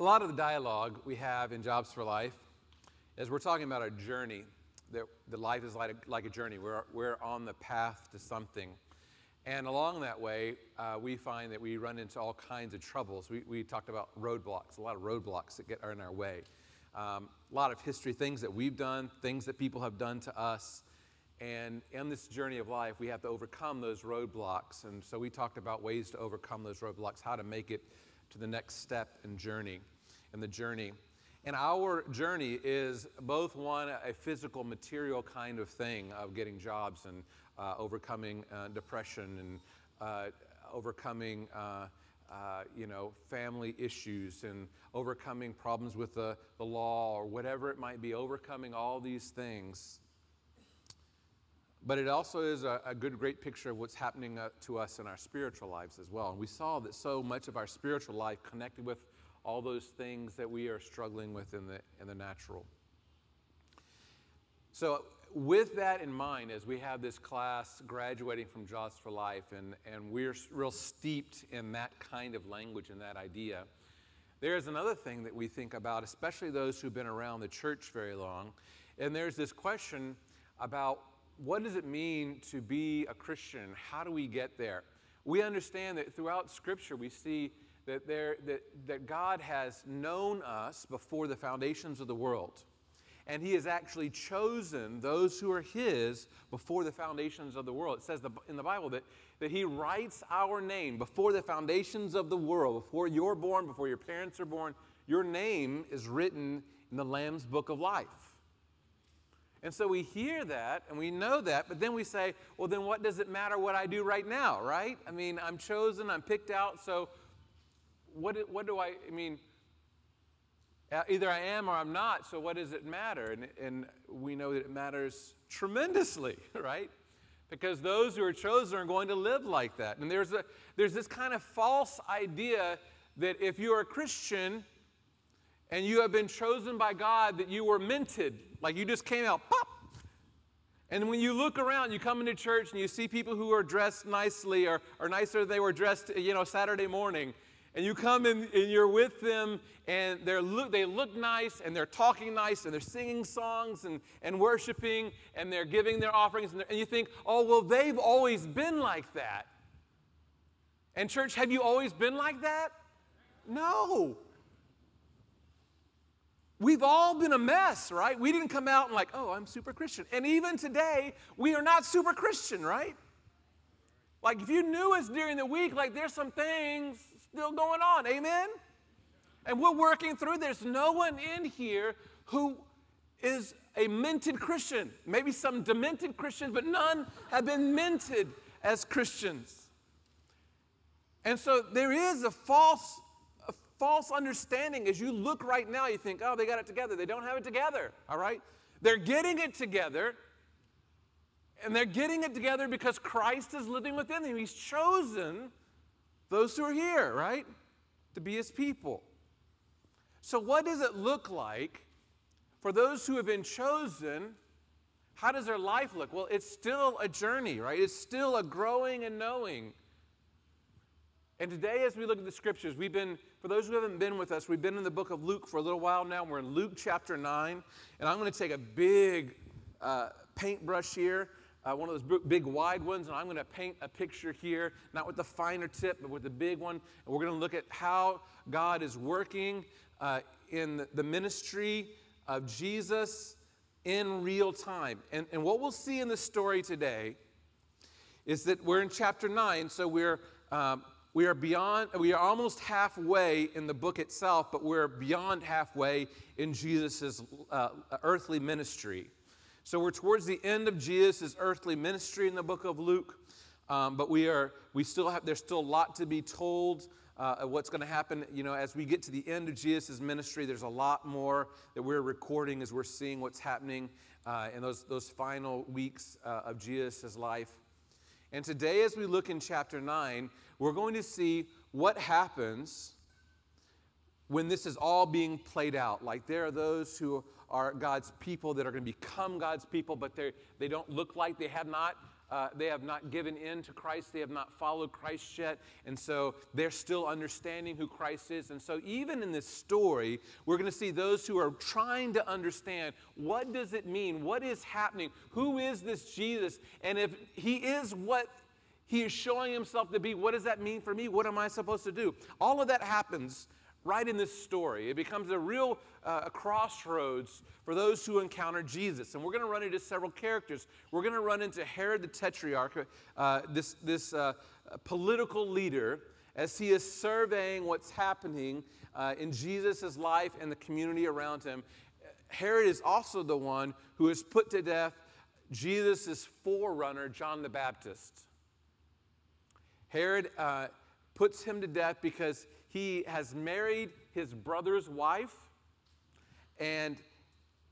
A lot of the dialogue we have in Jobs for Life is we're talking about our journey, that, that life is like a, like a journey. We're, we're on the path to something. And along that way, uh, we find that we run into all kinds of troubles. We, we talked about roadblocks, a lot of roadblocks that get are in our way. Um, a lot of history, things that we've done, things that people have done to us. And in this journey of life, we have to overcome those roadblocks. And so we talked about ways to overcome those roadblocks, how to make it to the next step and journey, and the journey. And our journey is both one, a physical, material kind of thing of getting jobs and uh, overcoming uh, depression and uh, overcoming, uh, uh, you know, family issues and overcoming problems with the, the law or whatever it might be, overcoming all these things. But it also is a, a good, great picture of what's happening uh, to us in our spiritual lives as well. And we saw that so much of our spiritual life connected with all those things that we are struggling with in the, in the natural. So, with that in mind, as we have this class graduating from Jobs for Life, and, and we're real steeped in that kind of language and that idea, there's another thing that we think about, especially those who've been around the church very long, and there's this question about what does it mean to be a Christian? How do we get there? We understand that throughout Scripture we see that, there, that, that God has known us before the foundations of the world. And He has actually chosen those who are His before the foundations of the world. It says in the Bible that, that He writes our name before the foundations of the world, before you're born, before your parents are born. Your name is written in the Lamb's book of life. And so we hear that and we know that, but then we say, well, then what does it matter what I do right now, right? I mean, I'm chosen, I'm picked out, so what, what do I, I mean, uh, either I am or I'm not, so what does it matter? And, and we know that it matters tremendously, right? Because those who are chosen are going to live like that. And there's, a, there's this kind of false idea that if you're a Christian, and you have been chosen by God that you were minted, like you just came out, pop. And when you look around, you come into church and you see people who are dressed nicely or, or nicer than they were dressed, you know, Saturday morning. And you come in and you're with them and they're look, they look nice and they're talking nice and they're singing songs and, and worshiping and they're giving their offerings. And, and you think, oh, well, they've always been like that. And, church, have you always been like that? No. We've all been a mess, right? We didn't come out and like, oh, I'm super Christian. And even today, we are not super Christian, right? Like if you knew us during the week, like there's some things still going on, amen? And we're working through. There's no one in here who is a minted Christian. Maybe some demented Christians, but none have been minted as Christians. And so there is a false false understanding as you look right now, you think, oh, they got it together. They don't have it together, all right? They're getting it together, and they're getting it together because Christ is living within them. He's chosen those who are here, right? To be his people. So, what does it look like for those who have been chosen? How does their life look? Well, it's still a journey, right? It's still a growing and knowing. And today, as we look at the scriptures, we've been, for those who haven't been with us, we've been in the book of Luke for a little while now. We're in Luke chapter 9. And I'm going to take a big uh, paintbrush here, uh, one of those big wide ones, and I'm going to paint a picture here, not with the finer tip, but with the big one. And we're going to look at how God is working uh, in the ministry of Jesus in real time. And, and what we'll see in the story today is that we're in chapter 9, so we're. Um, we are beyond, we are almost halfway in the book itself, but we're beyond halfway in Jesus' uh, earthly ministry. So we're towards the end of Jesus' earthly ministry in the book of Luke, um, but we are, we still have, there's still a lot to be told. Uh, what's going to happen, you know, as we get to the end of Jesus' ministry, there's a lot more that we're recording as we're seeing what's happening uh, in those, those final weeks uh, of Jesus' life. And today, as we look in chapter 9, we're going to see what happens when this is all being played out. Like there are those who are God's people that are going to become God's people, but they don't look like they have not uh, they have not given in to Christ. They have not followed Christ yet. And so they're still understanding who Christ is. And so even in this story, we're going to see those who are trying to understand what does it mean? What is happening? Who is this Jesus? And if he is what he is showing himself to be, what does that mean for me? What am I supposed to do? All of that happens right in this story. It becomes a real uh, crossroads for those who encounter Jesus. And we're going to run into several characters. We're going to run into Herod the Tetrarch, uh, this, this uh, political leader, as he is surveying what's happening uh, in Jesus' life and the community around him. Herod is also the one who has put to death Jesus' forerunner, John the Baptist. Herod uh, puts him to death because he has married his brother's wife, and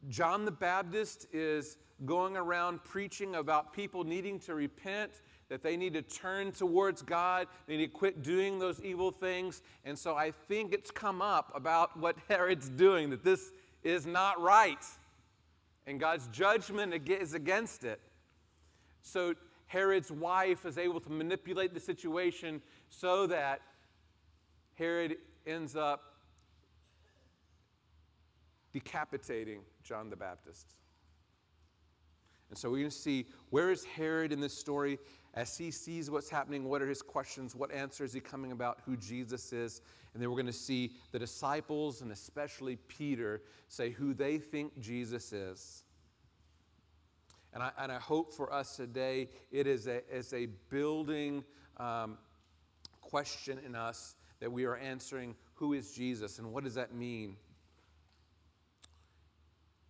John the Baptist is going around preaching about people needing to repent, that they need to turn towards God, they need to quit doing those evil things. And so I think it's come up about what Herod's doing, that this is not right. And God's judgment is against it. So Herod's wife is able to manipulate the situation so that Herod ends up decapitating John the Baptist. And so we're going to see where is Herod in this story as he sees what's happening, what are his questions, what answer is he coming about who Jesus is. And then we're going to see the disciples and especially Peter say who they think Jesus is. And I, and I hope for us today it is a, is a building um, question in us that we are answering who is Jesus and what does that mean?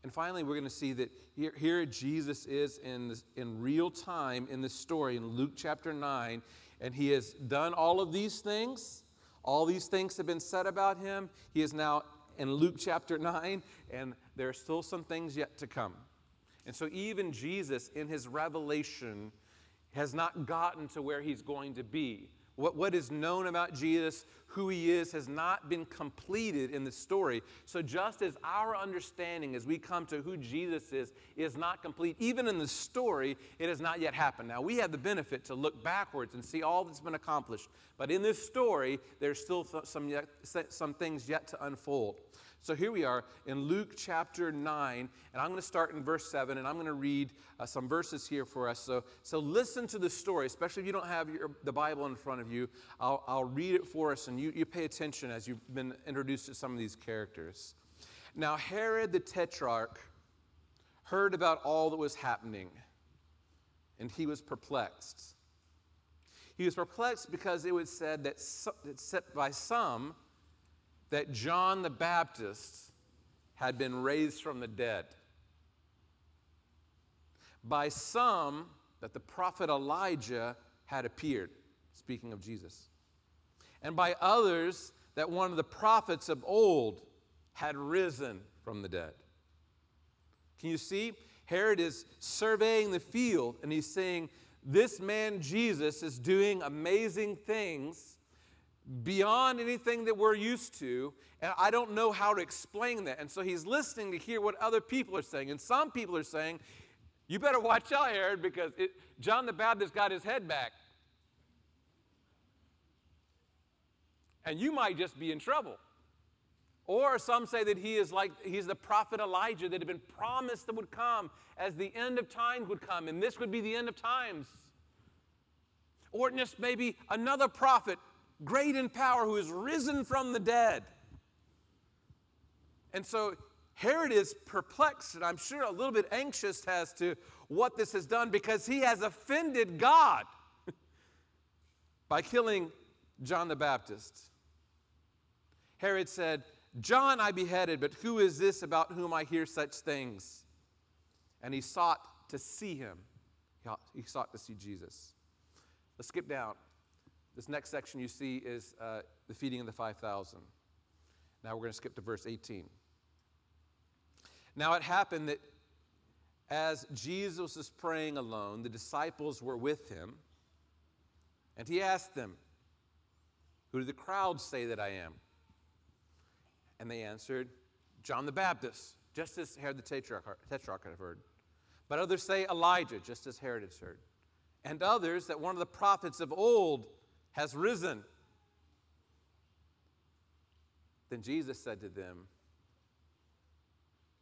And finally, we're going to see that here, here Jesus is in, this, in real time in this story in Luke chapter 9, and he has done all of these things. All these things have been said about him. He is now in Luke chapter 9, and there are still some things yet to come. And so, even Jesus, in his revelation, has not gotten to where he's going to be. What, what is known about Jesus, who he is, has not been completed in the story. So, just as our understanding as we come to who Jesus is is not complete, even in the story, it has not yet happened. Now, we have the benefit to look backwards and see all that's been accomplished. But in this story, there's still some, yet, some things yet to unfold. So here we are in Luke chapter 9, and I'm going to start in verse 7, and I'm going to read uh, some verses here for us. So, so listen to the story, especially if you don't have your, the Bible in front of you. I'll, I'll read it for us, and you, you pay attention as you've been introduced to some of these characters. Now, Herod the Tetrarch heard about all that was happening, and he was perplexed. He was perplexed because it was said that, that by some, that John the Baptist had been raised from the dead. By some, that the prophet Elijah had appeared, speaking of Jesus. And by others, that one of the prophets of old had risen from the dead. Can you see? Herod is surveying the field and he's saying, This man Jesus is doing amazing things beyond anything that we're used to, and I don't know how to explain that. And so he's listening to hear what other people are saying. And some people are saying, You better watch out, Herod, because it, John the Baptist got his head back. And you might just be in trouble. Or some say that he is like he's the prophet Elijah that had been promised that would come as the end of times would come, and this would be the end of times. Or just maybe another prophet great in power, who is risen from the dead. And so Herod is perplexed, and I'm sure a little bit anxious as to what this has done because he has offended God by killing John the Baptist. Herod said, John I beheaded, but who is this about whom I hear such things? And he sought to see him. He sought to see Jesus. Let's skip down. This next section you see is uh, the feeding of the 5,000. Now we're going to skip to verse 18. Now it happened that as Jesus was praying alone, the disciples were with him, and he asked them, Who do the crowds say that I am? And they answered, John the Baptist, just as Herod the Tetrarch, tetrarch had heard. But others say Elijah, just as Herod had heard. and others that one of the prophets of old has risen. Then Jesus said to them,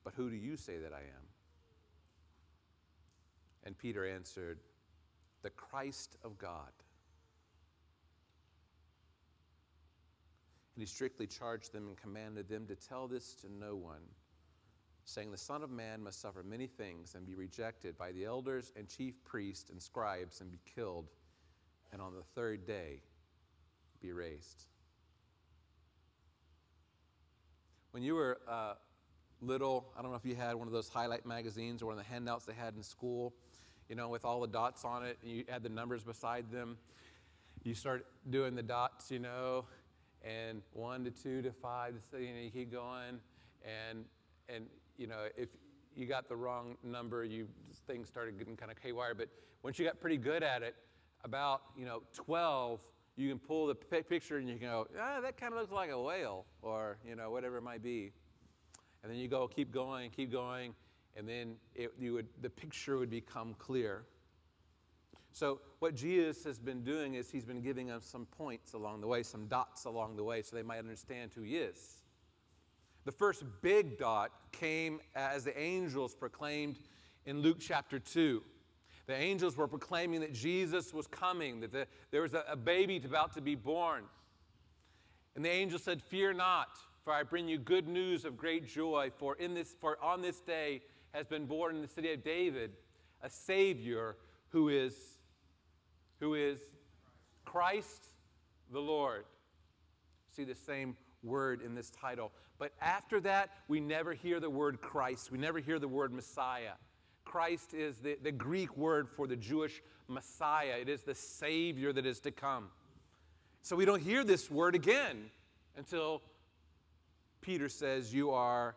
But who do you say that I am? And Peter answered, The Christ of God. And he strictly charged them and commanded them to tell this to no one, saying, The Son of Man must suffer many things and be rejected by the elders and chief priests and scribes and be killed, and on the third day be raised. When you were uh, little, I don't know if you had one of those highlight magazines or one of the handouts they had in school, you know, with all the dots on it, and you had the numbers beside them. You start doing the dots, you know, and one to two to five, you know, you keep going, and and you know, if you got the wrong number, you things started getting kind of haywire. But once you got pretty good at it, about you know 12, you can pull the picture and you can go, ah, that kind of looks like a whale, or you know whatever it might be. And then you go, keep going, keep going, and then it, you would, the picture would become clear. So, what Jesus has been doing is he's been giving them some points along the way, some dots along the way, so they might understand who he is. The first big dot came as the angels proclaimed in Luke chapter 2. The angels were proclaiming that Jesus was coming, that the, there was a, a baby about to be born. And the angel said, Fear not, for I bring you good news of great joy, for, in this, for on this day has been born in the city of David a Savior who is, who is Christ the Lord. See the same word in this title. But after that, we never hear the word Christ. We never hear the word Messiah. Christ is the, the Greek word for the Jewish Messiah, it is the Savior that is to come. So we don't hear this word again until Peter says, You are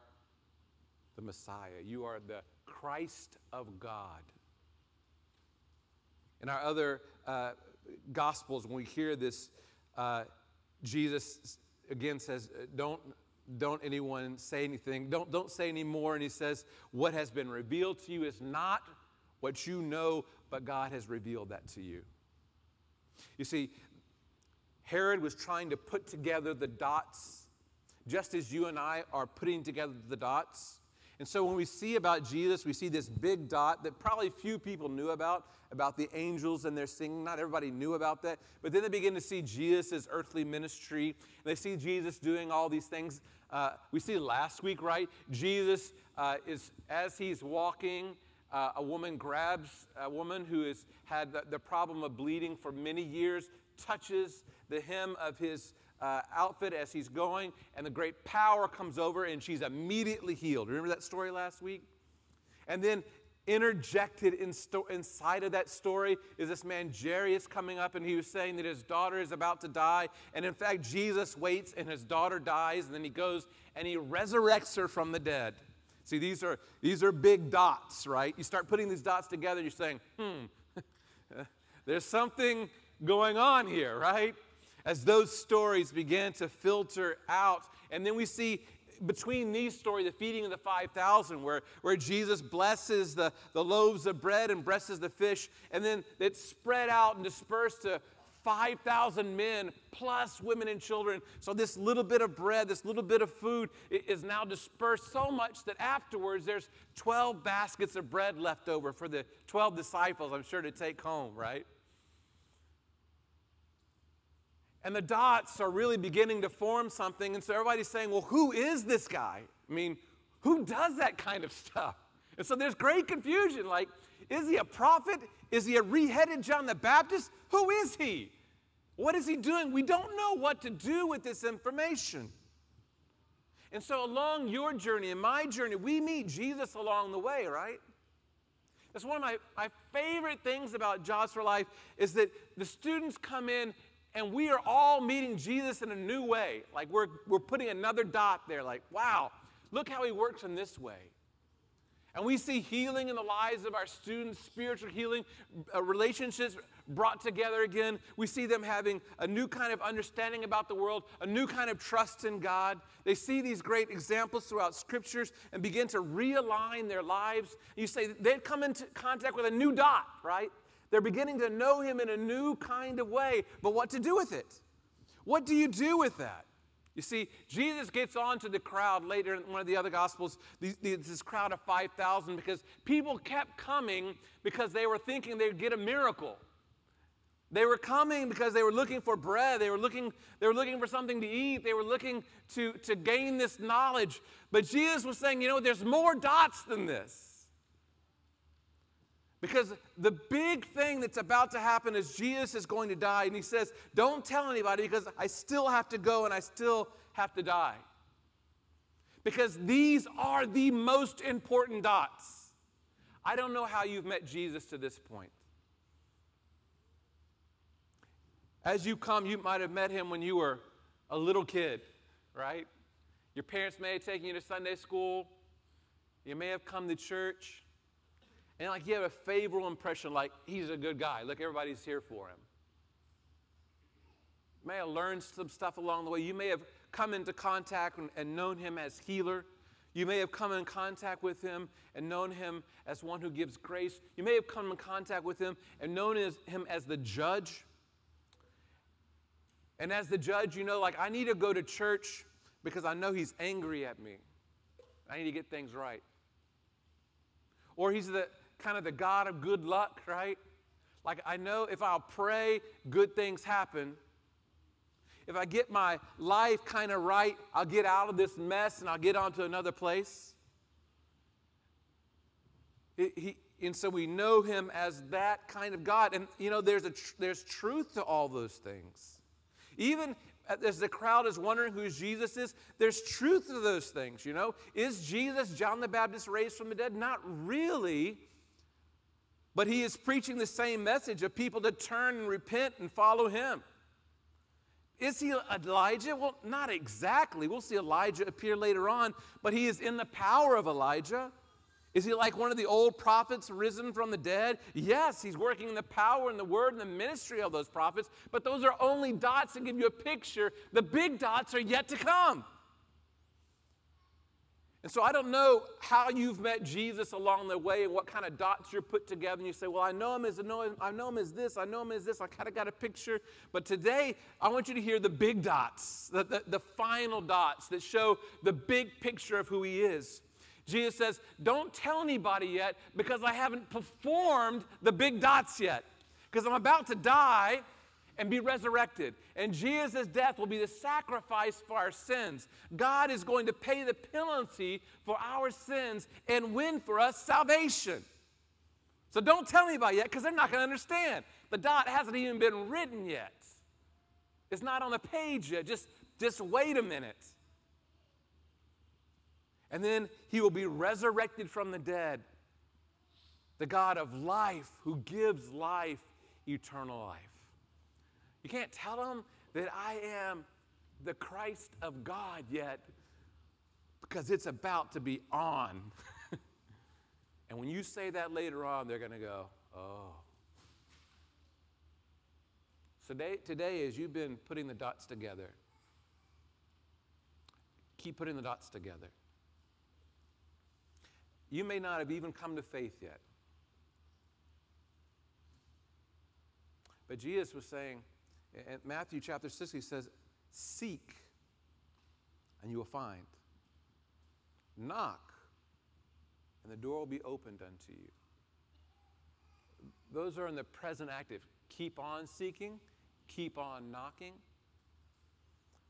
the Messiah. You are the Christ of God. In our other uh, Gospels, when we hear this, uh, Jesus again says, Don't, don't anyone say anything. Don't, don't say any more. And he says, What has been revealed to you is not what you know, but God has revealed that to you. You see, Herod was trying to put together the dots, just as you and I are putting together the dots. And so when we see about Jesus, we see this big dot that probably few people knew about, about the angels and their singing. Not everybody knew about that. But then they begin to see Jesus' earthly ministry. And they see Jesus doing all these things. Uh, we see last week, right? Jesus uh, is, as he's walking, uh, a woman grabs a woman who has had the, the problem of bleeding for many years, touches the hem of his uh, outfit as he's going, and the great power comes over, and she's immediately healed. Remember that story last week? And then interjected in sto- inside of that story is this man Jairus coming up, and he was saying that his daughter is about to die. And in fact, Jesus waits, and his daughter dies, and then he goes and he resurrects her from the dead. See, these are, these are big dots, right? You start putting these dots together, you're saying, hmm, there's something going on here, right? As those stories began to filter out. And then we see between these stories, the feeding of the 5,000, where, where Jesus blesses the, the loaves of bread and blesses the fish, and then it's spread out and dispersed to 5,000 men plus women and children. So, this little bit of bread, this little bit of food is now dispersed so much that afterwards there's 12 baskets of bread left over for the 12 disciples, I'm sure, to take home, right? And the dots are really beginning to form something. And so everybody's saying, well, who is this guy? I mean, who does that kind of stuff? And so there's great confusion. Like, is he a prophet? Is he a reheaded John the Baptist? Who is he? What is he doing? We don't know what to do with this information. And so, along your journey and my journey, we meet Jesus along the way, right? That's one of my, my favorite things about Jobs for Life is that the students come in and we are all meeting Jesus in a new way. Like we're, we're putting another dot there, like, wow, look how he works in this way. And we see healing in the lives of our students, spiritual healing, uh, relationships brought together again. We see them having a new kind of understanding about the world, a new kind of trust in God. They see these great examples throughout scriptures and begin to realign their lives. You say they've come into contact with a new dot, right? They're beginning to know him in a new kind of way. But what to do with it? What do you do with that? You see, Jesus gets on to the crowd later in one of the other Gospels, this crowd of 5,000, because people kept coming because they were thinking they'd get a miracle. They were coming because they were looking for bread. They were looking, they were looking for something to eat. They were looking to, to gain this knowledge. But Jesus was saying, you know, there's more dots than this. Because the big thing that's about to happen is Jesus is going to die. And he says, Don't tell anybody because I still have to go and I still have to die. Because these are the most important dots. I don't know how you've met Jesus to this point. As you come, you might have met him when you were a little kid, right? Your parents may have taken you to Sunday school. You may have come to church. And like you have a favorable impression, like he's a good guy. Look, everybody's here for him. You may have learned some stuff along the way. You may have come into contact and known him as healer. You may have come in contact with him and known him as one who gives grace. You may have come in contact with him and known as, him as the judge. And as the judge, you know, like, I need to go to church because I know he's angry at me. I need to get things right. Or he's the, kind of the God of good luck, right? Like, I know if I'll pray, good things happen. If I get my life kind of right, I'll get out of this mess and I'll get onto another place. He, and so we know him as that kind of God. And, you know, there's, a tr- there's truth to all those things. Even uh, as the crowd is wondering who Jesus is, there's truth to those things, you know? Is Jesus John the Baptist raised from the dead? Not really. But he is preaching the same message of people to turn and repent and follow him. Is he Elijah? Well, not exactly. We'll see Elijah appear later on, but he is in the power of Elijah. Is he like one of the old prophets risen from the dead? Yes, he's working in the power and the word and the ministry of those prophets, but those are only dots to give you a picture. The big dots are yet to come. And so I don't know how you've met Jesus along the way and what kind of dots you're put together. And you say, well, I know him as I know him, I know him as this, I know him as this, I kind of got a picture. But today, I want you to hear the big dots, the, the, the final dots that show the big picture of who he is. Jesus says, don't tell anybody yet because I haven't performed the big dots yet. Because I'm about to die and be resurrected. And Jesus' death will be the sacrifice for our sins. God is going to pay the penalty for our sins and win for us salvation. So don't tell anybody yet because they're not going to understand. The dot hasn't even been written yet. It's not on the page yet. Just, just wait a minute. And then he will be resurrected from the dead. The God of life who gives life, eternal life. You can't tell them that I am the Christ of God yet because it's about to be on. and when you say that later on, they're going to go, oh. So today, today, as you've been putting the dots together, keep putting the dots together. You may not have even come to faith yet. But Jesus was saying, in Matthew chapter 6, he says, Seek and you will find. Knock and the door will be opened unto you. Those are in the present active. Keep on seeking, keep on knocking.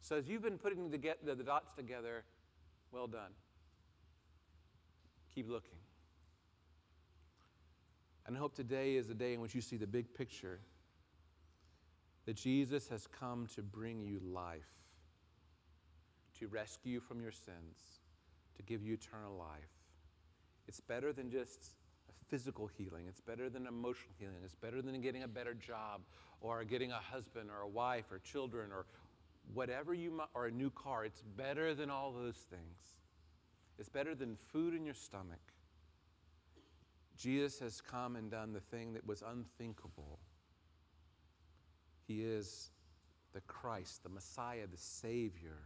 So as you've been putting the, the, the dots together, well done. Keep looking. And I hope today is the day in which you see the big picture that Jesus has come to bring you life, to rescue you from your sins, to give you eternal life. It's better than just a physical healing, it's better than emotional healing, it's better than getting a better job or getting a husband or a wife or children or whatever you might, or a new car. It's better than all those things. It's better than food in your stomach. Jesus has come and done the thing that was unthinkable he is the Christ, the Messiah, the Savior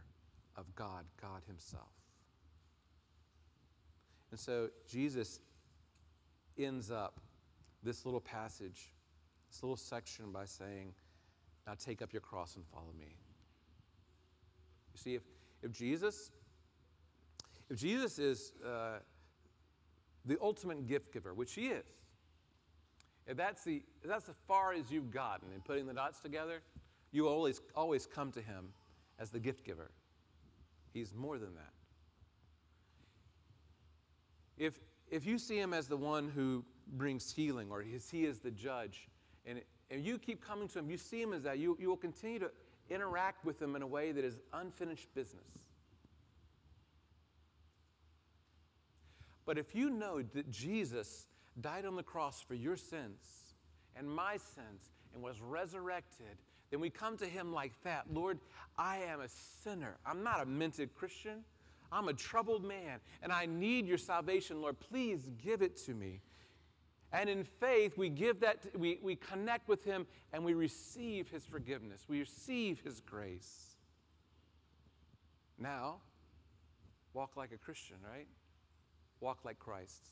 of God, God Himself. And so Jesus ends up this little passage this little section by saying, Now take up your cross and follow me. You see, if, if Jesus, if Jesus is uh, the ultimate gift giver, which he is, if that's, the, if that's as far as you've gotten in putting the dots together, you always, always come to him as the gift giver. He's more than that. If, if you see him as the one who brings healing or he is the judge, and, and you keep coming to him, you see him as that, you, you will continue to interact with him in a way that is unfinished business. But if you know that Jesus died on the cross for your sins and my sins and was resurrected, then we come to him like that Lord, I am a sinner. I'm not a minted Christian. I'm a troubled man and I need your salvation, Lord. Please give it to me. And in faith, we give that, we, we connect with Him and we receive His forgiveness. We receive His grace. Now, walk like a Christian, right? Walk like Christ.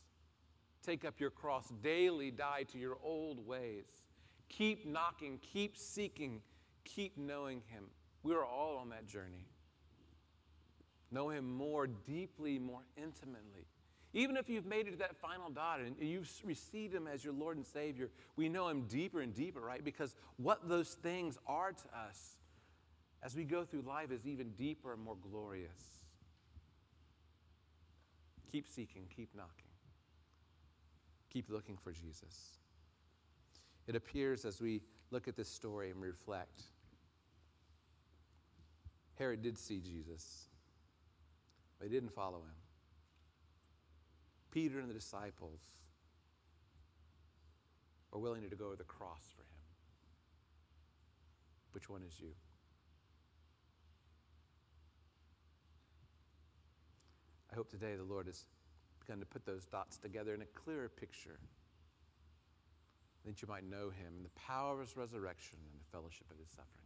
Take up your cross daily, die to your old ways. Keep knocking, keep seeking, keep knowing Him. We are all on that journey. Know Him more deeply, more intimately. Even if you've made it to that final dot and you've received Him as your Lord and Savior, we know Him deeper and deeper, right? Because what those things are to us as we go through life is even deeper and more glorious. Keep seeking, keep knocking, keep looking for Jesus. It appears as we look at this story and reflect, Herod did see Jesus, but he didn't follow him. Peter and the disciples are willing to go to the cross for him. Which one is you? I hope today the Lord has begun to put those dots together in a clearer picture that you might know him, the power of his resurrection, and the fellowship of his sufferings.